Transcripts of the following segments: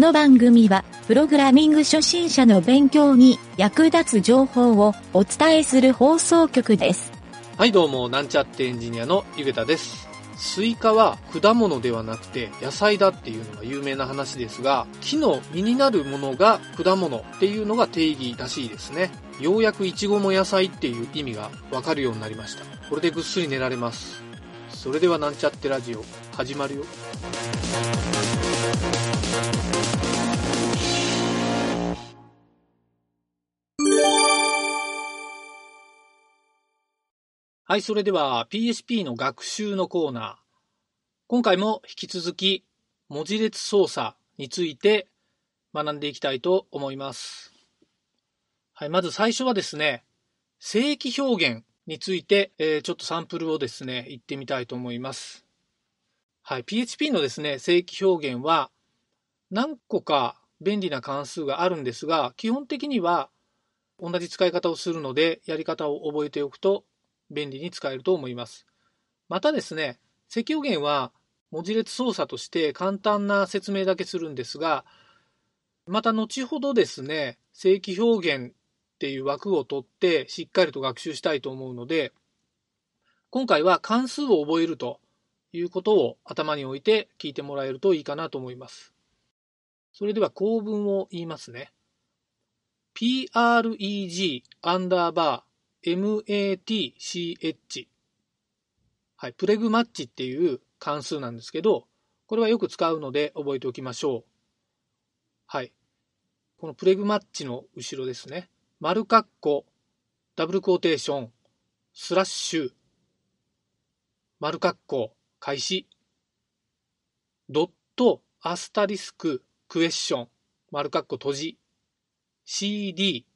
の番組は、プログラミング初心者の勉強に役立つ情報をお伝えする放送局です。はいどうも、なんちゃってエンジニアのゆげたです。スイカは果物ではなくて野菜だっていうのが有名な話ですが、木の実になるものが果物っていうのが定義らしいですね。ようやくイチゴも野菜っていう意味がわかるようになりました。これでぐっすり寝られます。それではなんちゃってラジオ始まるよ。はい、それでは PHP の学習のコーナー。今回も引き続き文字列操作について学んでいきたいと思います。はい、まず最初はですね、正規表現について、えーちょっとサンプルをですね、言ってみたいと思います。はい、PHP のですね、正規表現は何個か便利な関数があるんですが、基本的には同じ使い方をするので、やり方を覚えておくと便利に使えると思います。またですね、積表現は文字列操作として簡単な説明だけするんですが、また後ほどですね、正規表現っていう枠を取ってしっかりと学習したいと思うので、今回は関数を覚えるということを頭に置いて聞いてもらえるといいかなと思います。それでは構文を言いますね。preg アンダーバー match はい、プレグマッチっていう関数なんですけど、これはよく使うので覚えておきましょう。はい。このプレグマッチの後ろですね。丸括弧、ダブルクォーテーション、スラッシュ、丸括弧、開始、ドット、アスタリスク、クエスチョン、丸括弧閉じ、CD、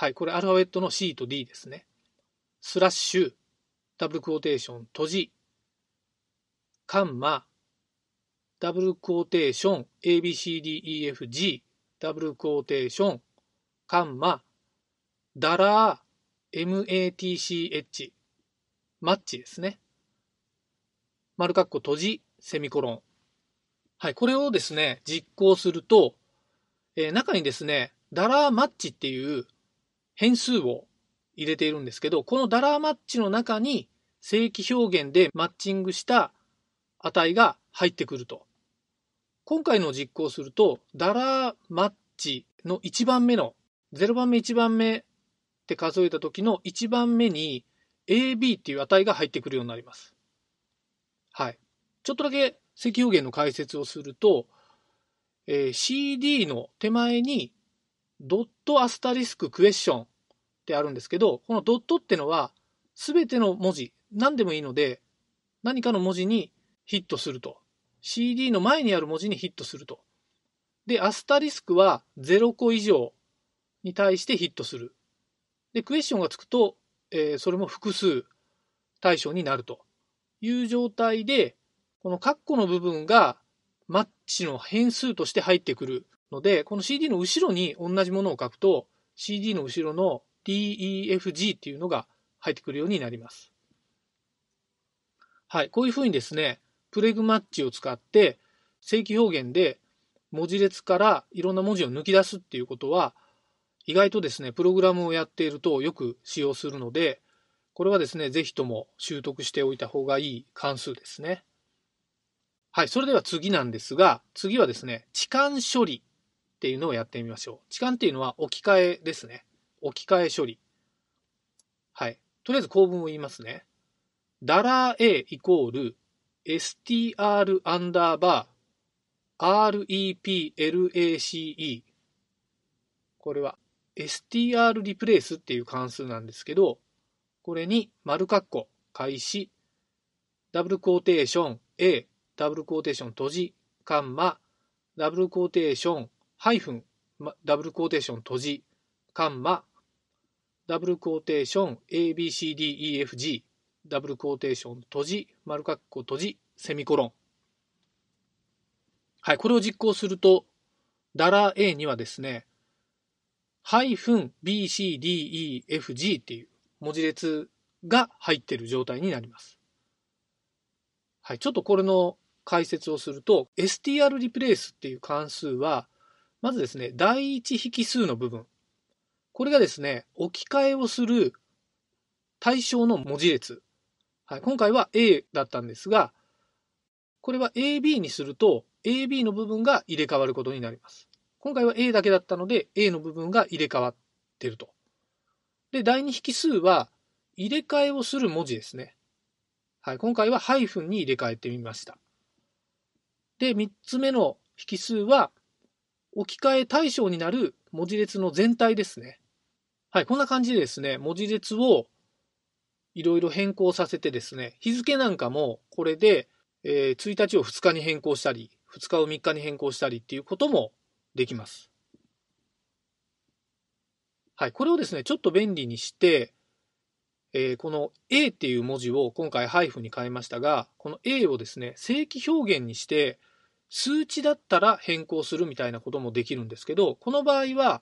はい、これアルファベットの C と D ですね。スラッシュ、ダブルクォーテーション、閉じ、カンマ、ダブルクォーテーション、ABCDEFG、ダブルクォーテーション、カンマ、ダラー、MATCH、マッチですね。丸括弧閉じ、セミコロン。はい、これをですね、実行すると、えー中にですね、ダラーマッチっていう変数を入れているんですけど、このダラーマッチの中に正規表現でマッチングした値が入ってくると。今回の実行すると、ダラーマッチの1番目の、0番目1番目って数えた時の1番目に AB っていう値が入ってくるようになります。はい。ちょっとだけ正規表現の解説をすると、えー CD の手前にドットアスタリスククエスチョンってあるんですけど、このドットってのは全ての文字、何でもいいので、何かの文字にヒットすると。CD の前にある文字にヒットすると。で、アスタリスクは0個以上に対してヒットする。で、クエスチョンがつくと、えーそれも複数対象になるという状態で、このカッコの部分がマッチの変数として入ってくるので、この CD の後ろに同じものを書くと、CD の後ろの DEFG っていうのが入ってくるようになります。はい、こういうふうにですね、プレグマッチを使って正規表現で文字列からいろんな文字を抜き出すっていうことは、意外とですね、プログラムをやっているとよく使用するので、これはですね、ぜひとも習得しておいた方がいい関数ですね。はい、それでは次なんですが、次はですね、置換処理っていうのをやってみましょう。置換っていうのは置き換えですね。置き換え処理。はい。とりあえず構文を言いますね。ダラー A イコール str アンダーバー replace これは str リプレイスっていう関数なんですけど、これに丸括弧開始。ダブルクォーテーション A ダブルクォーテーション閉じ。カンマ。ダブルクォーテーションハイフン。ダブルクォーテーション閉じ。カンマ。ダブルクォーテーション ABCDEFG ダブルクォーテーション閉じ丸括弧閉じセミコロンはいこれを実行するとダラ A にはですねハイフン BCDEFG っていう文字列が入っている状態になります。はい、ちょっとこれの解説をすると、str リプレイスっていう関数は、まずですね、第一引数の部分。これがですね、置き換えをする対象の文字列。はい、今回は A だったんですが、これは AB にすると AB の部分が入れ替わることになります。今回は A だけだったので A の部分が入れ替わってると。で、第二引数は入れ替えをする文字ですね。はい、今回はハイフンに入れ替えてみました。で、3つ目の引数は置き換え対象になる文字列の全体ですね。はい、こんな感じでですね、文字列をいろいろ変更させてですね、日付なんかもこれで、えー、1日を2日に変更したり、2日を3日に変更したりっていうこともできます。はい、これをですね、ちょっと便利にして、えー、この A っていう文字を今回ハイフに変えましたが、この A をですね、正規表現にして、数値だったら変更するみたいなこともできるんですけど、この場合は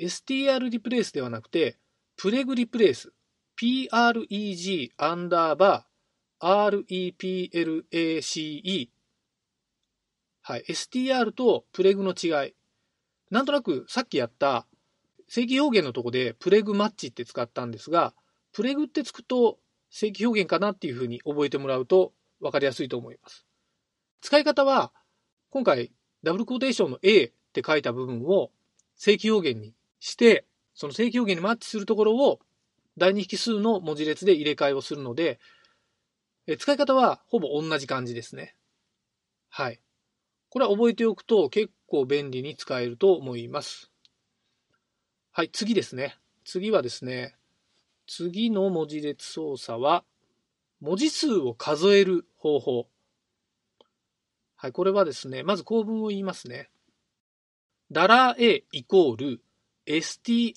str リプレイスではなくて、プレグリプレイス、preg アンダーバー replace はい、str とプレグの違い。なんとなくさっきやった正規表現のとこでプレグマッチって使ったんですが、プレグってつくと正規表現かなっていうふうに覚えてもらうと分かりやすいと思います。使い方は、今回ダブルコーテーションの A って書いた部分を正規表現にして、その正規表現にマッチするところを第二引数の文字列で入れ替えをするので、え使い方はほぼ同じ感じですね。はい。これは覚えておくと結構便利に使えると思います。はい、次ですね。次はですね、次の文字列操作は、文字数を数える方法。はい、これはですね、まず構文を言いますね。ダラー A イコール strlen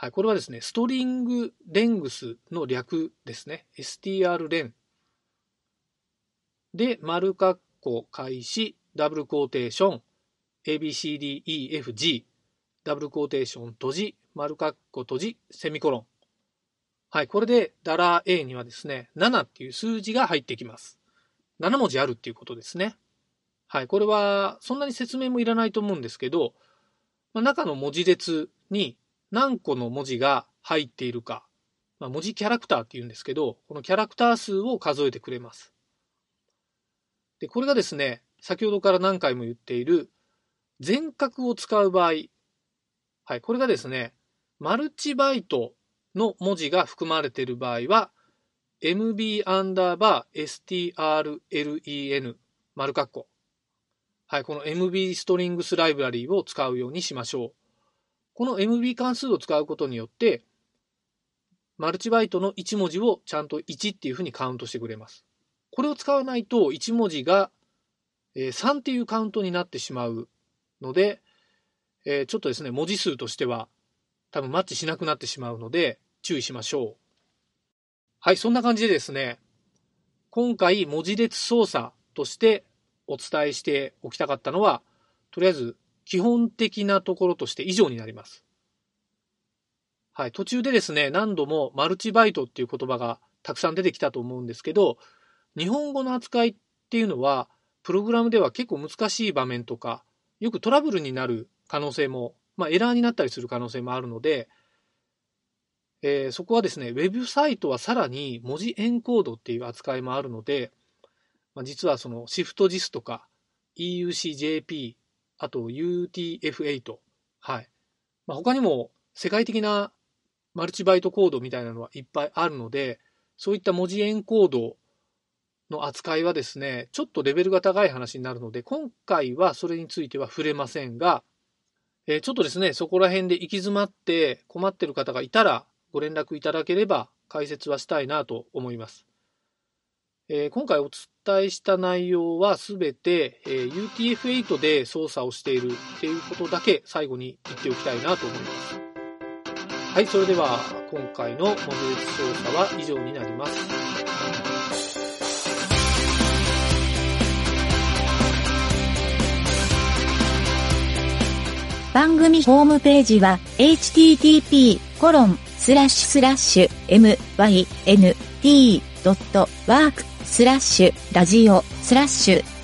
はい、これはですね、ストリングレングスの略ですね。strlen。で、丸括弧開始、ダブルコーテーション、abcdefg、ダブルコーテーション閉じ、丸括弧閉じ、セミコロン。はい、これでダラー A にはですね、7っていう数字が入ってきます。7文字あるっていうことですね。はい、これはそんなに説明もいらないと思うんですけど、まあ、中の文字列に何個の文字が入っているか、まあ、文字キャラクターっていうんですけど、このキャラクター数を数えてくれます。で、これがですね、先ほどから何回も言っている全角を使う場合、はい、これがですね、マルチバイトの文字が含まれている場合は、mb アンダーバー strlen 丸括弧。はい、この mb ストリングスライブラリーを使うようにしましょう。この MB 関数を使うことによって、マルチバイトの1文字をちゃんと1っていうふうにカウントしてくれます。これを使わないと1文字が3っていうカウントになってしまうので、ちょっとですね、文字数としては多分マッチしなくなってしまうので注意しましょう。はい、そんな感じでですね、今回文字列操作としてお伝えしておきたかったのは、とりあえず基本的なところとして以上になります。はい。途中でですね、何度もマルチバイトっていう言葉がたくさん出てきたと思うんですけど、日本語の扱いっていうのは、プログラムでは結構難しい場面とか、よくトラブルになる可能性も、まあ、エラーになったりする可能性もあるので、えー、そこはですね、ウェブサイトはさらに文字エンコードっていう扱いもあるので、まあ、実はそのシフト JIS とか EUCJP あと UTF-8。はい。まあ、他にも世界的なマルチバイトコードみたいなのはいっぱいあるので、そういった文字エンコードの扱いはですね、ちょっとレベルが高い話になるので、今回はそれについては触れませんが、えー、ちょっとですね、そこら辺で行き詰まって困ってる方がいたらご連絡いただければ解説はしたいなと思います。えー、今回お伝えした内容はすべて、えー、UTF-8 で操作をしているっていうことだけ最後に言っておきたいなと思います。はい、それでは今回のモデル操作は以上になります。番組ホームページは http コロンスラッシュスラッシュ mynt.work スラッシュラジオスラッシュ